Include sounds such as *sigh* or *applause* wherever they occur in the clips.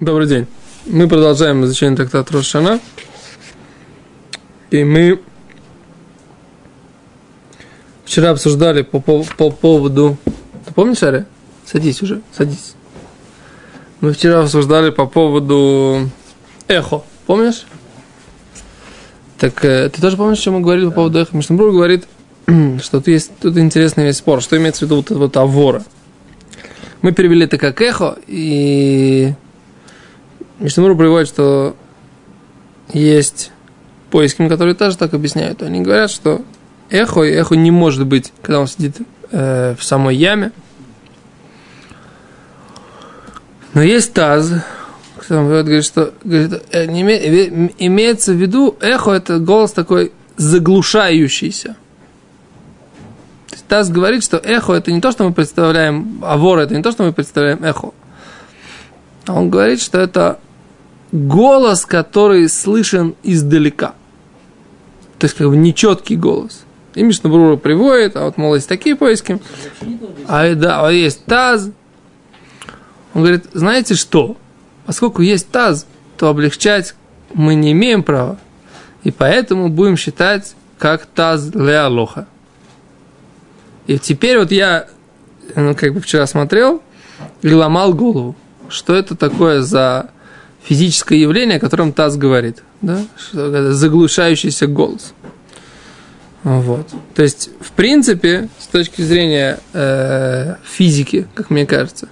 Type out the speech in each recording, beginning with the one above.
Добрый день. Мы продолжаем изучение трактата Рошана. И мы вчера обсуждали по, по, по поводу... Ты помнишь, Аря? Садись уже, садись. Мы вчера обсуждали по поводу эхо. Помнишь? Так э, ты тоже помнишь, что мы говорили по поводу эхо? Мишнабрур говорит, *clears throat* что тут есть тут интересный весь спор. Что имеется в виду вот, вот авора? Мы перевели это как эхо, и Мишнамуру приводит, что есть поиски, которые тоже так объясняют. Они говорят, что эхо, эхо не может быть, когда он сидит э, в самой яме. Но есть таз, который говорит, что говорит, э, име, э, имеется в виду, эхо это голос такой заглушающийся. Таз говорит, что эхо это не то, что мы представляем, а вор это не то, что мы представляем эхо. А он говорит, что это голос, который слышен издалека. То есть, как бы нечеткий голос. И Мишнабрура приводит, а вот, мол, есть такие поиски. А, да, а есть таз. Он говорит, знаете что? Поскольку есть таз, то облегчать мы не имеем права. И поэтому будем считать, как таз леалоха. И теперь вот я, ну, как бы вчера смотрел и ломал голову, что это такое за физическое явление, о котором Таз говорит, да? заглушающийся голос. Вот. То есть, в принципе, с точки зрения э, физики, как мне кажется,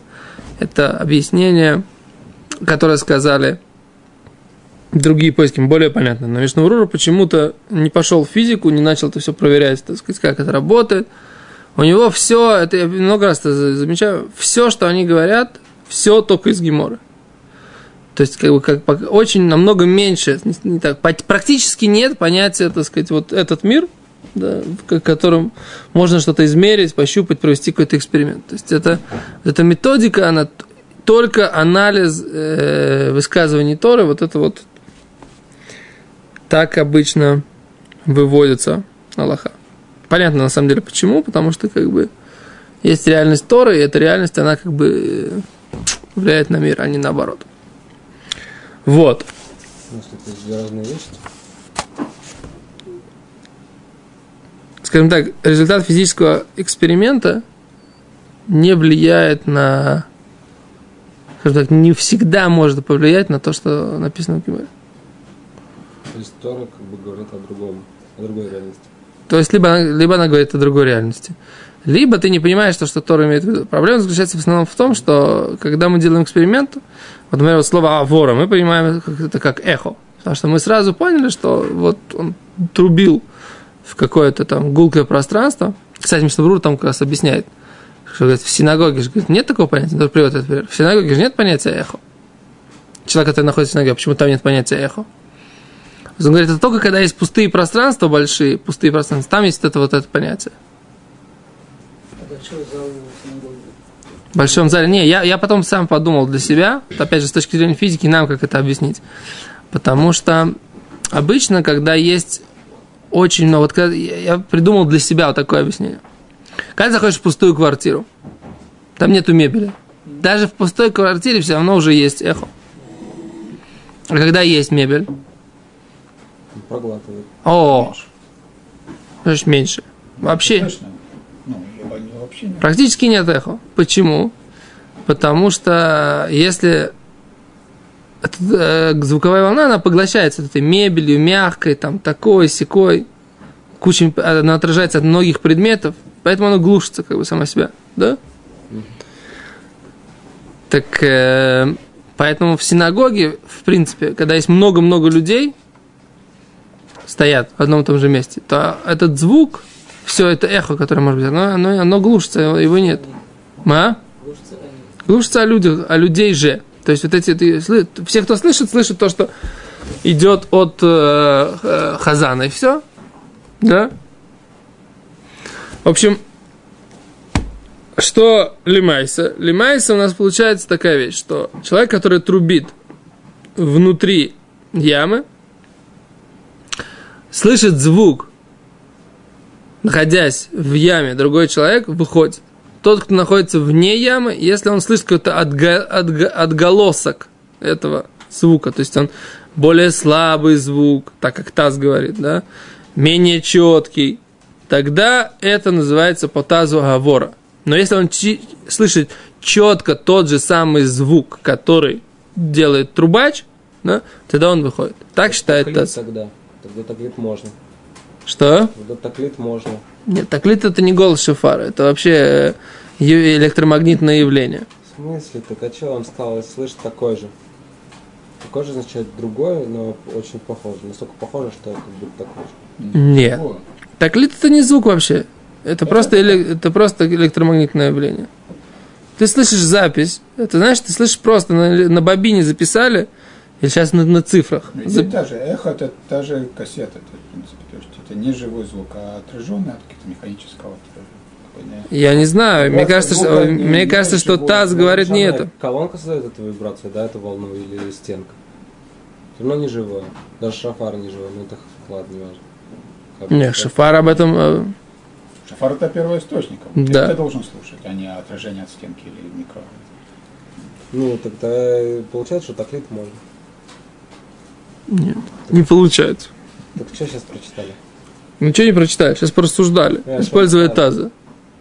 это объяснение, которое сказали другие поиски, более понятно. Но Вишнурура почему-то не пошел в физику, не начал это все проверять, так сказать, как это работает. У него все, это я много раз это замечаю, все, что они говорят, все только из Гемора. То есть, как бы, как, очень намного меньше, не, не так, практически нет понятия, так сказать, вот этот мир, да, в котором можно что-то измерить, пощупать, провести какой-то эксперимент. То есть, это, эта методика, она только анализ э, высказываний Торы, вот это вот так обычно выводится Аллаха. Понятно, на самом деле, почему, потому что, как бы, есть реальность Торы, и эта реальность, она, как бы, влияет на мир, а не наоборот. Вот. Скажем так, результат физического эксперимента не влияет на... Скажем так, не всегда может повлиять на то, что написано в Гимаре. То есть Тора как бы говорит о другом, о другой реальности. То есть либо она, либо она говорит о другой реальности, либо ты не понимаешь, что, что Тора имеет в виду. Проблема заключается в основном в том, что когда мы делаем эксперимент, вот, например, вот слово «авора», мы понимаем это как эхо. Потому что мы сразу поняли, что вот он трубил в какое-то там гулкое пространство. Кстати, Мишнабрур там как раз объясняет, что говорит, в синагоге же говорит, нет такого понятия. Даже привод этот пример. В синагоге же нет понятия эхо. Человек, который находится в синагоге, почему там нет понятия эхо? Он говорит, это только когда есть пустые пространства большие, пустые пространства, там есть это вот это понятие. В большом зале. Не, я, я потом сам подумал для себя, опять же, с точки зрения физики, нам как это объяснить. Потому что обычно, когда есть очень много... Вот когда, я придумал для себя вот такое объяснение. Когда заходишь в пустую квартиру, там нету мебели. Даже в пустой квартире все равно уже есть эхо. А когда есть мебель? Проглатывает. О, значит меньше. Вообще. Точно. Вообще нет. Практически нет эхо. Почему? Потому что если э, звуковая волна, она поглощается этой мебелью, мягкой, там, такой, секой, кучей, она отражается от многих предметов, поэтому она глушится, как бы, сама себя, да? Так, э, поэтому в синагоге, в принципе, когда есть много-много людей, стоят в одном и том же месте, то этот звук, все это эхо, которое может быть, оно, оно, оно глушится, его нет. А? Глушится о людях, о людей же. То есть вот эти, ты, все, кто слышит, слышат то, что идет от э, э, Хазана, и все. Да? В общем, что лимайса? Лимайса у нас получается такая вещь, что человек, который трубит внутри ямы, слышит звук, находясь в яме, другой человек выходит. Тот, кто находится вне ямы, если он слышит какой-то отго, отго, отголосок этого звука. То есть он более слабый звук, так как Таз говорит, да, менее четкий, тогда это называется по тазу гавора. Но если он чи- слышит четко тот же самый звук, который делает трубач, да, тогда он выходит. Так считает Таз. тогда. Тогда таклит можно. Что? Тогда таклит можно. Нет, таклит это не голос шофара, это вообще э, электромагнитное явление. В смысле? Так а что он сказал, слышит такой же? Такой же означает другое, но очень похоже. Настолько похоже, что как будто такой же. Нет. О, Таклит это не звук вообще. Это просто, эле- это просто электромагнитное явление. Ты слышишь запись, это знаешь, ты слышишь просто на, на бобине записали, или сейчас на, на цифрах. ну, За- и та же эхо, это та же кассета, это, в принципе. То есть это не живой звук, а отраженный от какого-то механического. Я не знаю, мне кажется, что, не- мне не кажется, что Ну, говорит не это. Колонка создает эту вибрацию, да, эту волну или стенка. Все равно не живое. Даже шафар не живой, но это хлад, не важно. Как бы Не, так. Шафар об этом... э, Шафар это первоисточник. Да. Ты должен слушать, а не отражение от стенки или микро. Ну, тогда получается, что таклит можно. Нет, не получается. Так что сейчас прочитали? Ничего не прочитали, сейчас порассуждали, Я используя. ТАЗа.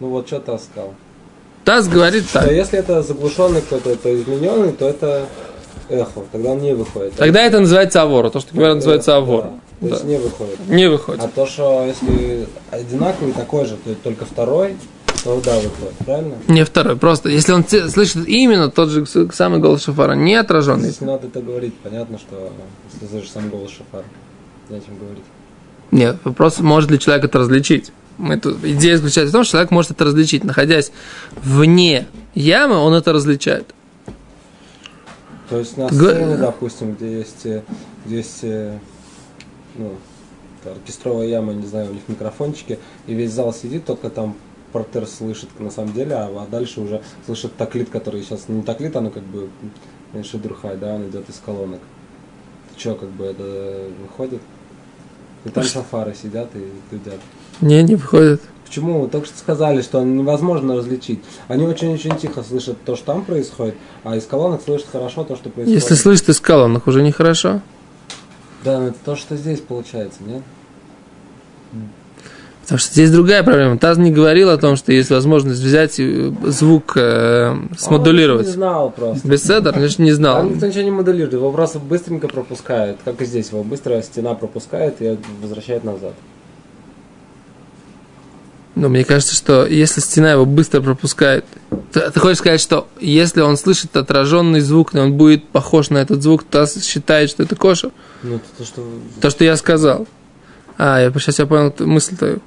Ну вот что ты сказал. ТАЗ говорит Что так. если это заглушенный кто-то, то измененный, то это эхо. Тогда он не выходит. Тогда это называется авора. То, что говорят, называется Да, авора. То есть Да. не выходит. Не выходит. А то, что если одинаковый такой же, то только второй, то да, выходит, правильно? Не второй, просто если он слышит именно тот же самый голос шофара, не отраженный. Здесь надо это говорить. Понятно, что если слышишь сам голос шофара, зачем говорить? Нет, вопрос, может ли человек это различить. Мы тут, идея заключается в том, что человек может это различить. Находясь вне ямы, он это различает. То есть на Г- сцене, допустим, где есть, э, где есть э, ну, оркестровая яма, не знаю, у них микрофончики, и весь зал сидит, только там портер слышит на самом деле, а, а дальше уже слышит таклит, который сейчас не таклит, оно как бы меньше друхай, да, он идет из колонок. Что, как бы это выходит? И там шафары сидят и дудят. Не, не выходит. Почему? Вы только что сказали, что невозможно различить. Они очень-очень тихо слышат то, что там происходит, а из колонок слышат хорошо то, что происходит. Если слышит из колонок, уже нехорошо. Да, но это то, что здесь получается, нет? Потому что здесь другая проблема. Таз не говорил о том, что есть возможность взять и звук э, Он смодулировать. не знал просто. Беседер, значит, не знал. Там никто ничего не моделирует, его просто быстренько пропускает, как и здесь, его быстро стена пропускает и возвращает назад. Но мне кажется, что если стена его быстро пропускает, ты, ты хочешь сказать, что если он слышит отраженный звук, и он будет похож на этот звук, то считает, что это кошер? Ну, это то, что... То, что я сказал. А, я сейчас я понял мысль твою.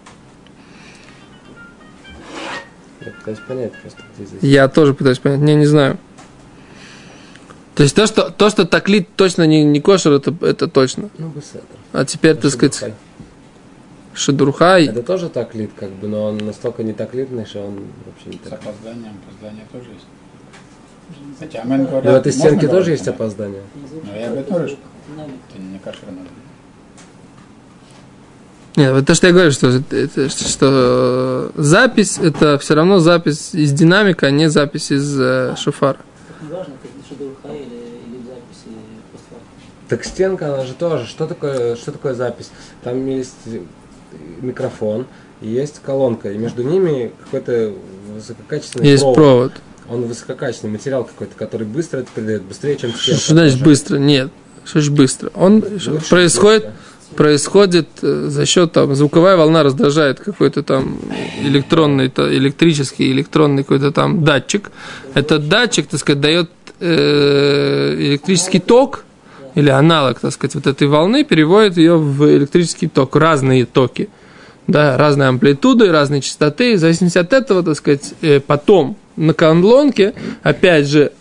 Я пытаюсь понять просто, где здесь. Я тоже пытаюсь понять. Не, не знаю. То есть то, что, то, что таклит точно не, не кошер, это, это точно. Ну. А теперь, так сказать, шедурхай. Это тоже таклит, как бы, но он настолько не таклитный, что он вообще не С таклит. опозданием, опоздание тоже есть. Хотя Амен говорят, Но в этой стенке тоже говорить, есть да. опоздание. Но я говорю тоже, что это не кошерно. Нет, вот то, что я говорю, что, это- что запись это все равно запись из динамика, а не запись из э, шофара. Так стенка, она же тоже. Что такое, что такое запись? Там есть микрофон, есть колонка, и между ними какой-то высококачественный Есть провод. провод. Он высококачественный материал какой-то, который быстро это передает, быстрее, чем стенка. Что значит тоже. быстро? Нет. Что значит быстро? Он Лучше, происходит, быстро. Происходит э, за счет там звуковая волна раздражает какой-то там электронный, то- электрический, электронный какой-то там датчик. Этот датчик, так сказать, дает э, электрический ток или аналог, так сказать, вот этой волны, переводит ее в электрический ток, разные токи. Да, разные амплитуды, разные частоты. В зависимости от этого, так сказать, э, потом на колонке, опять же,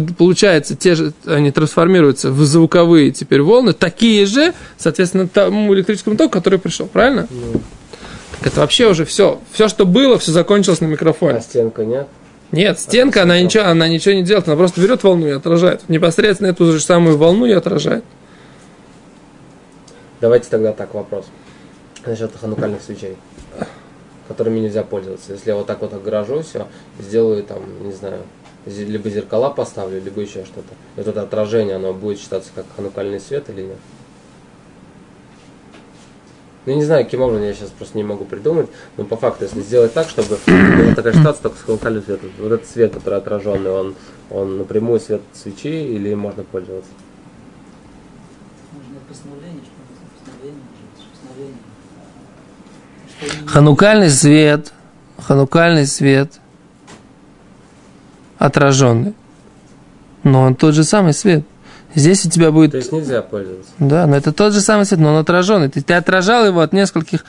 получается, те же, они трансформируются в звуковые теперь волны, такие же, соответственно, тому электрическому току, который пришел, правильно? Ну, Так это вообще уже все. Все, что было, все закончилось на а микрофоне. стенка нет? Нет, стенка, она ничего, она ничего не делает, она просто берет волну и отражает. Непосредственно эту же самую волну и отражает. Давайте тогда так вопрос. Насчет ханукальных свечей, которыми нельзя пользоваться. Если я вот так вот огражу все, сделаю там, не знаю, либо зеркала поставлю, либо еще что-то. И вот это отражение, оно будет считаться как ханукальный свет или нет? Ну, не знаю, каким образом, я сейчас просто не могу придумать, но по факту, если сделать так, чтобы была такая ситуация только с ханукальным светом, вот этот свет, который отраженный, он, он напрямую свет свечи или можно пользоваться? Можно постановление, постановление, постановление. Ханукальный свет, ханукальный свет отраженный. Но он тот же самый свет. Здесь у тебя будет То есть нельзя пользоваться. Да, но это тот же самый свет, но он отраженный. Ты, ты отражал его от нескольких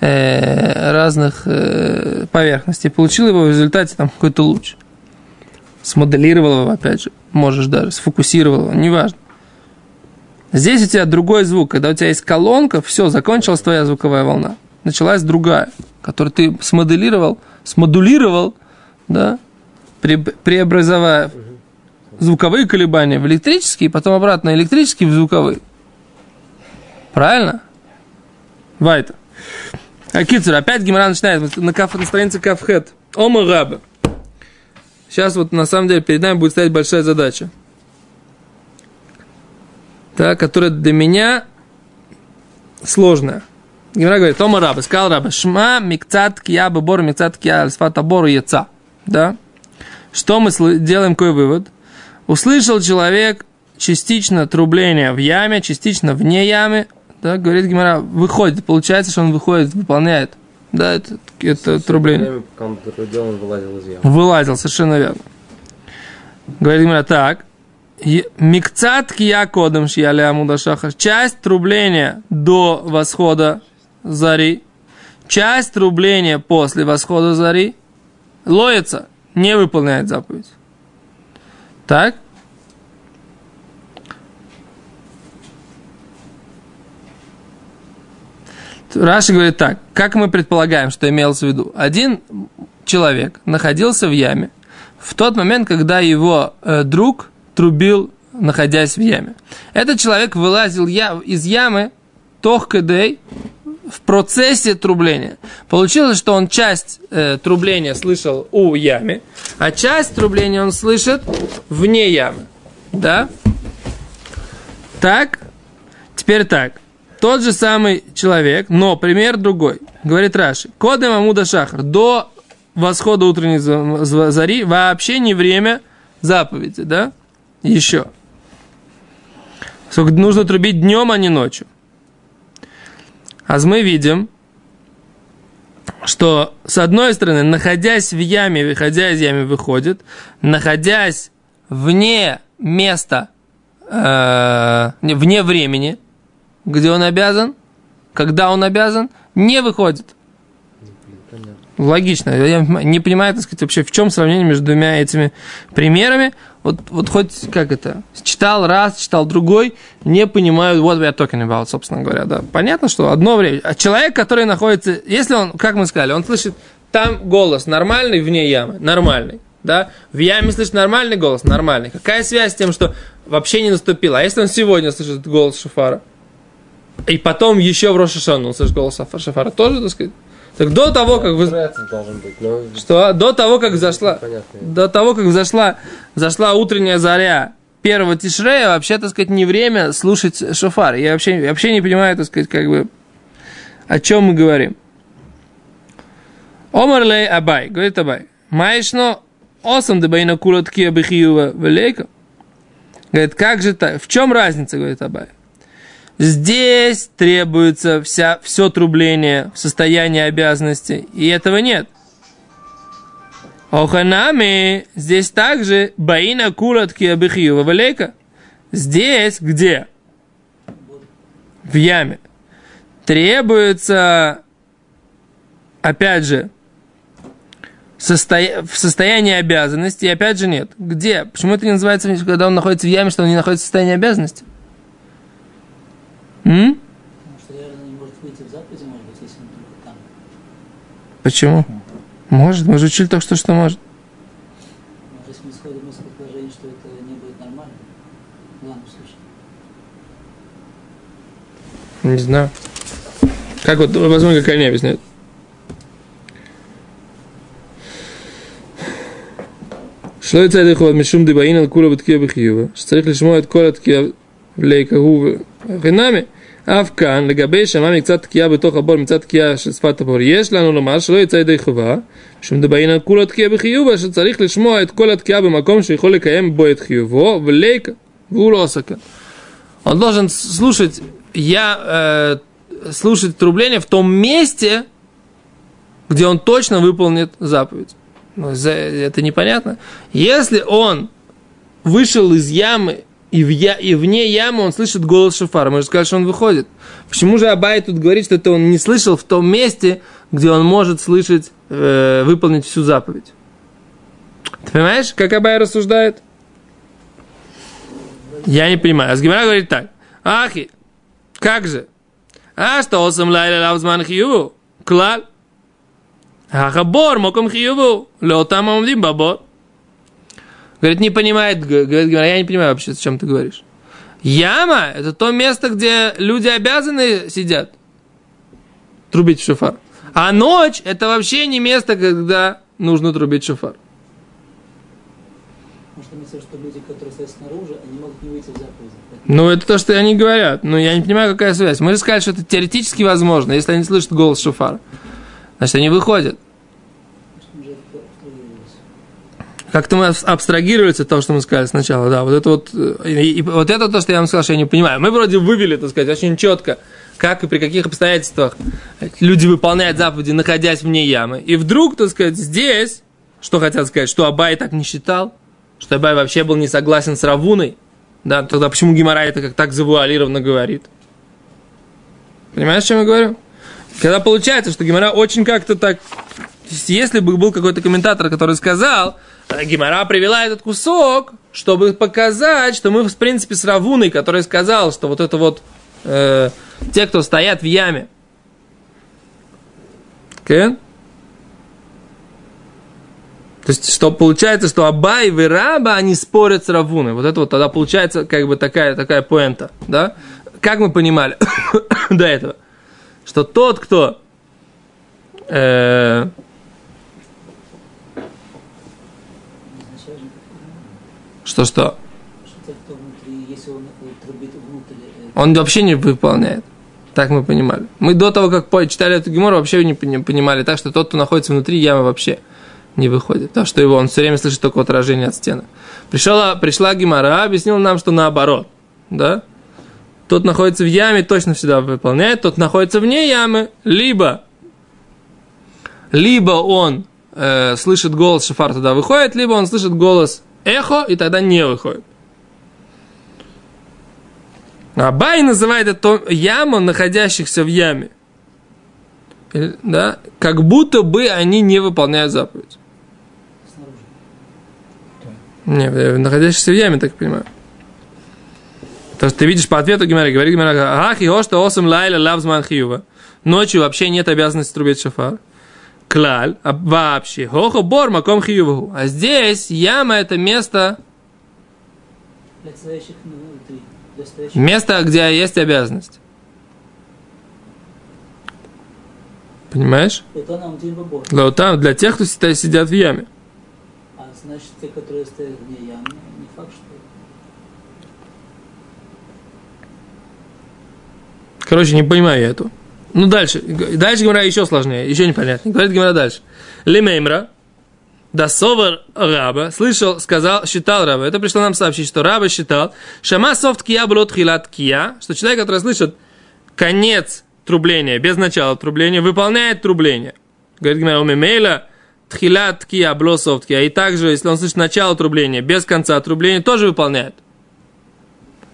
э, разных э, поверхностей. Получил его в результате там какой-то луч. Смоделировал его, опять же. Можешь даже, сфокусировал его, неважно. Здесь у тебя другой звук. Когда у тебя есть колонка, все, закончилась твоя звуковая волна. Началась другая, которую ты смоделировал, смодулировал, да, преобразовав звуковые колебания в электрические, потом обратно электрические в звуковые. Правильно? Вайта. Акицер, опять Гимара начинает на, каф, на странице Кафхет. Ома Раба. Сейчас вот на самом деле перед нами будет стоять большая задача. Так, которая для меня сложная. Гимара говорит, Ома Раба, сказал Раба, Шма микцат кия бор микцат кия альсфата бору яца. Да? Что мы делаем, какой вывод? Услышал человек частично трубление в яме, частично вне ямы, да, говорит Гимара, выходит, получается, что он выходит, выполняет, да, это, это трубление. Время, пока он вылазил из ямы. Вылазил, совершенно верно. Говорит Гимара, так, «Е- Микцат кия кодом шияля амуда шахар. Часть трубления до восхода зари, часть трубления после восхода зари лоется, не выполняет заповедь. Так? Раши говорит так, как мы предполагаем, что имелось в виду? Один человек находился в яме в тот момент, когда его э, друг трубил, находясь в яме. Этот человек вылазил я, из ямы тохкадей в процессе трубления. Получилось, что он часть э, трубления слышал у ямы, а часть трубления он слышит вне ямы. Да? Так? Теперь так. Тот же самый человек, но пример другой. Говорит Раши. Кодем Амуда Шахар. До восхода утренней за- за- зари вообще не время заповеди, да? Еще. Сколько нужно трубить днем, а не ночью. А мы видим, что с одной стороны, находясь в яме, выходя из ямы, выходит, находясь вне места, э, не, вне времени, где он обязан, когда он обязан, не выходит. Логично. Я не понимаю, так сказать, вообще, в чем сравнение между двумя этими примерами. Вот, вот хоть, как это, читал раз, читал другой, не понимаю, we are talking about, собственно говоря, да. Понятно, что одно время. А человек, который находится, если он, как мы сказали, он слышит там голос нормальный вне ямы, нормальный, да. В яме слышит нормальный голос, нормальный. Какая связь с тем, что вообще не наступило? А если он сегодня слышит голос шофара? И потом еще в Рошашану он слышит голос Шафа- шофара, тоже, так сказать? Так до того, как вы... Быть, но... Что? До того, как зашла... До того, как зашла, зашла утренняя заря первого тишрея, вообще, так сказать, не время слушать шофар. Я вообще, я вообще не понимаю, так сказать, как бы, о чем мы говорим. Омарлей Абай, говорит Абай, Майшно осам дебайна кулат кия бихиюва велейка. Говорит, как же так? В чем разница, говорит Абай? Здесь требуется вся, все трубление в состоянии обязанности, и этого нет. Оханами, здесь также баина кулатки абихиева валейка. Здесь где? В яме. Требуется, опять же, состоя- в состоянии обязанности, и опять же нет. Где? Почему это не называется, когда он находится в яме, что он не находится в состоянии обязанности? М? Потому что реально не может выйти в заповеди, может быть, если он только там. Почему? Может, мы же учили только что, что может. Может, если мы исходим из предположения, что это не будет нормально, в данном случае. Не знаю. Как вот, возможно, как они объясняют. שלא יצא ידי חובת משום דבעין על כולו בתקיע בחיובה, שצריך לשמוע את כל התקיעה ליקהו וחינמי. אף כאן, לגבי שמע מקצת תקיעה בתוך הבור, מצד תקיעה של שפת הבור, יש לנו לומר שלא יצא ידי חובה, משום דבעין על כולו תקיעה בחיובה, שצריך לשמוע את כל התקיעה במקום שיכול לקיים בו את חיובו, וליקה, והוא לא עושה כן. Он должен слушать, я, э, слушать трубление в том месте, где он точно выполнит заповедь. Ну, за- это непонятно. Если он вышел из ямы, и, в я, и вне ямы он слышит голос шофара, можно сказать, что он выходит. Почему же Абай тут говорит, что это он не слышал в том месте, где он может слышать, э, выполнить всю заповедь? Ты понимаешь, как Абай рассуждает? Я не понимаю. Асгимара говорит так. Ахи, как же? А что осам лайля лавзман хиюву? Клаль. Ахабор моком хиюву. Леотам амдим бабор. Говорит, не понимает, говорит, я не понимаю вообще, о чем ты говоришь. Яма – это то место, где люди обязаны сидят трубить в шофар. А ночь – это вообще не место, когда нужно трубить шофар. Может, имеется что люди, которые стоят снаружи, они могут не выйти в заповедь. Ну, это то, что они говорят. Но я не понимаю, какая связь. Мы же сказали, что это теоретически возможно, если они слышат голос шофара. Значит, они выходят. Может, мы же это абстрагировались. Как-то мы абс- абстрагировались от того, что мы сказали сначала, да, вот это вот, э, и, и вот это то, что я вам сказал, что я не понимаю. Мы вроде вывели, так сказать, очень четко, как и при каких обстоятельствах люди выполняют заповеди, находясь вне ямы. И вдруг, так сказать, здесь, что хотят сказать, что Абай так не считал, что Абай вообще был не согласен с Равуной, да, тогда почему Гимара это как так завуалированно говорит? Понимаешь, о чем я говорю? Когда получается, что Гимара очень как-то так... Если бы был какой-то комментатор, который сказал, Гимара привела этот кусок, чтобы показать, что мы, в принципе, с Равуной, который сказал, что вот это вот э, те, кто стоят в яме. Okay? То есть, что получается, что Абай и Раба, они спорят с Равуной. Вот это вот тогда получается как бы такая, такая поэнта, да? Как мы понимали *coughs* до этого? Что тот, кто э, что-что, он э, он вообще не выполняет. Так мы понимали. Мы до того, как читали эту гемору, вообще не пони- понимали так, что тот, кто находится внутри ямы, вообще не выходит. Потому что его он все время слышит только отражение от стены. Пришла, пришла гемора, объяснила нам, что наоборот. Да? Тот находится в яме, точно всегда выполняет. Тот находится вне ямы, либо, либо он э, слышит голос шафар, тогда выходит, либо он слышит голос эхо, и тогда не выходит. Абай называет это яму, находящихся в яме. Э, Да? Как будто бы они не выполняют заповедь. Не, э, находящихся в яме, так понимаю. То есть ты видишь по ответу Гимара, говорит Гимара, ах, его что осам лайля лавзман хиюва. Ночью вообще нет обязанности трубить шафар. Клаль, а вообще, хохо бор маком хиюваху. А здесь яма это место, стоящих место, где есть обязанность. Понимаешь? Бабор. Для, там, для тех, кто сидят в яме. А значит, те, которые стоят вне ямы, не факт, что... Короче, не понимаю я эту. Ну, дальше. Дальше Гимара еще сложнее, еще непонятнее. Говорит Гимара дальше. Лемеймра, да совар раба, слышал, сказал, считал раба. Это пришло нам сообщить, что раба считал, шама софт кия блот хилат кия, что человек, который слышит конец трубления, без начала трубления, выполняет трубление. Говорит Гимара, умемейла, тхилат кия бло кия. И также, если он слышит начало трубления, без конца трубления, тоже выполняет.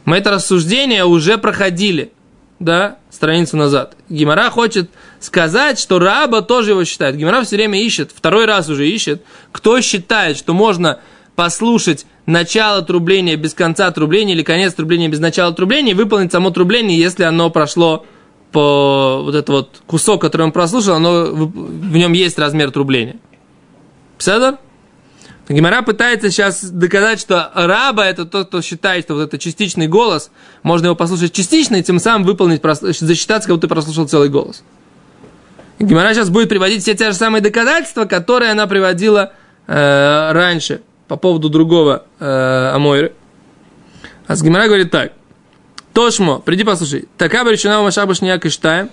Мы это рассуждение уже проходили да, страницу назад. Гимара хочет сказать, что раба тоже его считает. Гимара все время ищет, второй раз уже ищет, кто считает, что можно послушать начало трубления без конца трубления или конец трубления без начала трубления и выполнить само трубление, если оно прошло по вот этот вот кусок, который он прослушал, оно, в нем есть размер трубления. Пседор? Гимара пытается сейчас доказать, что раба это тот, кто считает, что вот это частичный голос, можно его послушать частично и тем самым выполнить, засчитаться, как будто ты прослушал целый голос. Гимара сейчас будет приводить все те же самые доказательства, которые она приводила э, раньше. по поводу другого э, Амойры. А с Гимара говорит так. Тошмо, приди послушай. Такая решена у Машаба Шния Киштаем.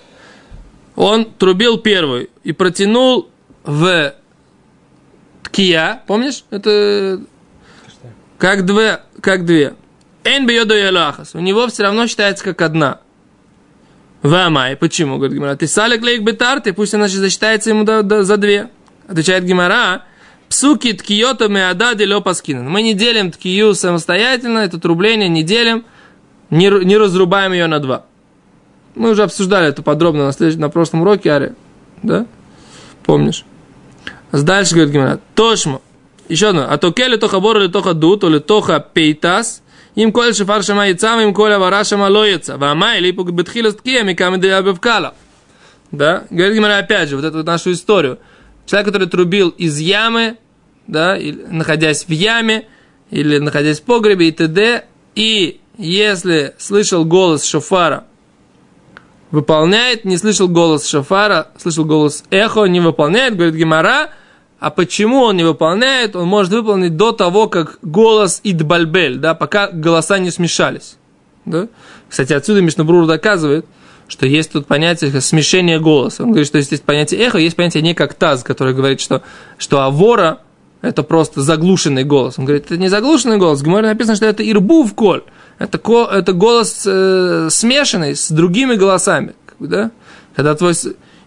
Он трубил первый и протянул в ткия. Помнишь? Это как две. Как две. Эн ялахас. У него все равно считается как одна. Вамай. Почему? Говорит Гимара. Ты салик лейк бетарты, пусть она засчитается ему до, до, за две. Отвечает Гимара. Псуки ткиото меада делё паскинан. Мы не делим ткию самостоятельно, это трубление не делим, не, не разрубаем ее на два. Мы уже обсуждали это подробно на, на прошлом уроке, Ари. Да? Помнишь? Дальше говорит Гимара. Тошмо. Еще одно. А то келе тоха бор или тоха дут, или тоха пейтас, им коль шефар шама яйцам, им коль авара шама лоется. Вама или пук бетхилас ткия, микам бевкала. Да? Говорит Гимара опять же, вот эту вот нашу историю. Человек, который трубил из ямы, да, или, находясь в яме, или находясь в погребе и т.д., и если слышал голос шофара, выполняет, не слышал голос шофара, слышал голос эхо, не выполняет, говорит Гимара, а почему он не выполняет? Он может выполнить до того, как голос идбальбель, да, пока голоса не смешались. Да? Кстати, отсюда Мишнабрур доказывает, что есть тут понятие смешения голоса. Он говорит, что есть понятие эхо, есть понятие не как таз, который говорит, что, что авора – это просто заглушенный голос. Он говорит, это не заглушенный голос. В Геморе написано, что это ирбу в коль. Это, это голос э, смешанный с другими голосами. Как бы, да? Когда твой...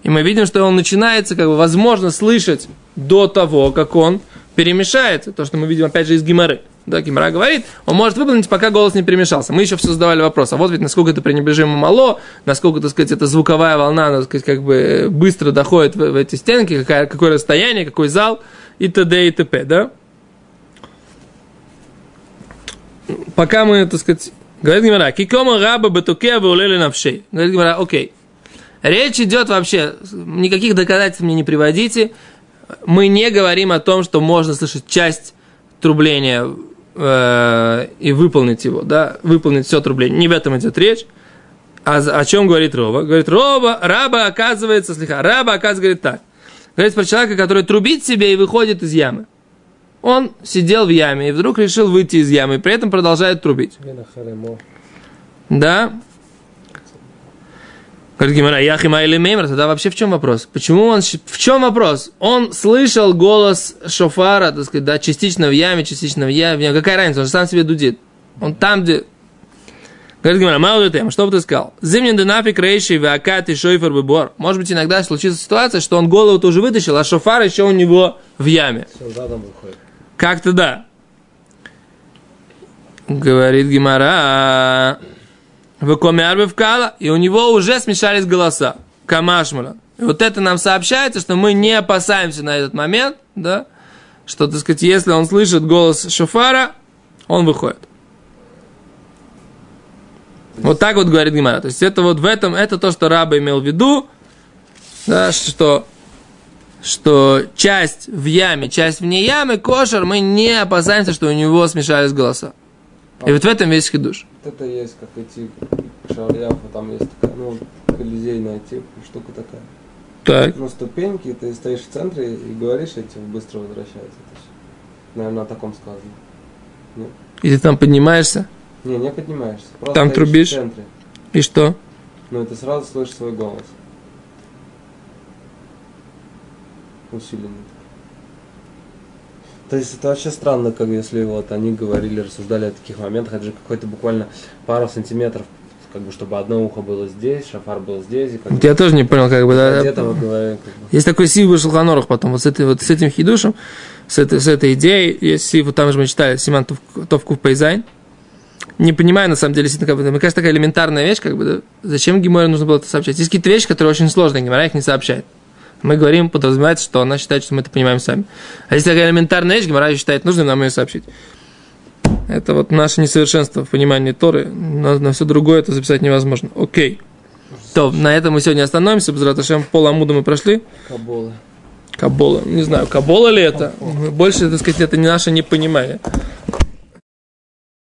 И мы видим, что он начинается, как бы, возможно, слышать до того, как он перемешается. То, что мы видим, опять же, из Гимары. Да, Гимара говорит, он может выполнить, пока голос не перемешался. Мы еще все задавали вопрос, а вот ведь насколько это пренебрежимо мало, насколько, так сказать, эта звуковая волна, так сказать, как бы быстро доходит в, в эти стенки, какое, какое расстояние, какой зал, и т.д. и т.п., да? Пока мы, так сказать, говорит Гимара, кикома раба батуке ваулели навшей. Говорит Гимара, окей. Речь идет вообще, никаких доказательств мне не приводите, мы не говорим о том, что можно слышать часть трубления э, и выполнить его, да, выполнить все трубление. Не об этом идет речь. А о чем говорит Роба? Говорит, Роба, раба оказывается, слегка, раба оказывается, говорит так. Говорит про человека, который трубит себе и выходит из ямы. Он сидел в яме и вдруг решил выйти из ямы, и при этом продолжает трубить. Да? Говорит Гимара, Яхима или Меймер, тогда вообще в чем вопрос? Почему он, в чем вопрос? Он слышал голос шофара, так сказать, да, частично в яме, частично в яме. Какая разница, он же сам себе дудит. Он там, где... Говорит Гимара, мало тема, что бы ты сказал? Зимний динамик рейши вакат и шойфер бор. Может быть, иногда случится ситуация, что он голову тоже вытащил, а шофар еще у него в яме. Все, задом выходит. Как-то да. Говорит Гимара, в вкала, и у него уже смешались голоса. Камашмула. И вот это нам сообщается, что мы не опасаемся на этот момент, да, что, так сказать, если он слышит голос шофара, он выходит. Вот так вот говорит Гимара. То есть это вот в этом, это то, что раба имел в виду, да, что, что часть в яме, часть вне ямы, кошер, мы не опасаемся, что у него смешались голоса. И вот в этом весь хидуш. Вот это есть, как идти к Шарьяфу, там есть такая, ну, колизейная типа, штука такая. Так. Ну, ступеньки, ты стоишь в центре и говоришь, и тебе быстро возвращается. То есть, наверное, на таком сказано. Нет? И ты там поднимаешься, Не, не поднимаешься. Просто Там трубишь? в центре. и что? Ну, и ты сразу слышишь свой голос. Усиленный. То есть это вообще странно, как если вот они говорили, рассуждали о таких моментах, это же какой-то буквально пару сантиметров, как бы чтобы одно ухо было здесь, шафар был здесь, и как бы Я тоже не понял, как бы, да. вот говорили, как бы. Есть такой сив Шелханорах потом, вот с, этой, вот с этим хидушем, с этой, с этой идеей, есть сив, вот там же мы читали, Симан Товкув Пейзайн. Не понимаю, на самом деле, действительно, как бы, мне кажется, такая элементарная вещь, как бы, да, зачем Гиморе нужно было это сообщать? Есть какие-то вещи, которые очень сложные, Гимора их не сообщает. Мы говорим, подразумевается, что она считает, что мы это понимаем сами. А если такая элементарная вещь, Гимора считает нужным нам ее сообщить. Это вот наше несовершенство в понимании Торы. На, на все другое это записать невозможно. Окей. То, на этом мы сегодня остановимся. Без Раташем пол Амуда мы прошли. Каболы. Кабола. Не знаю, Кабола ли это? Больше, так сказать, это не наше непонимание.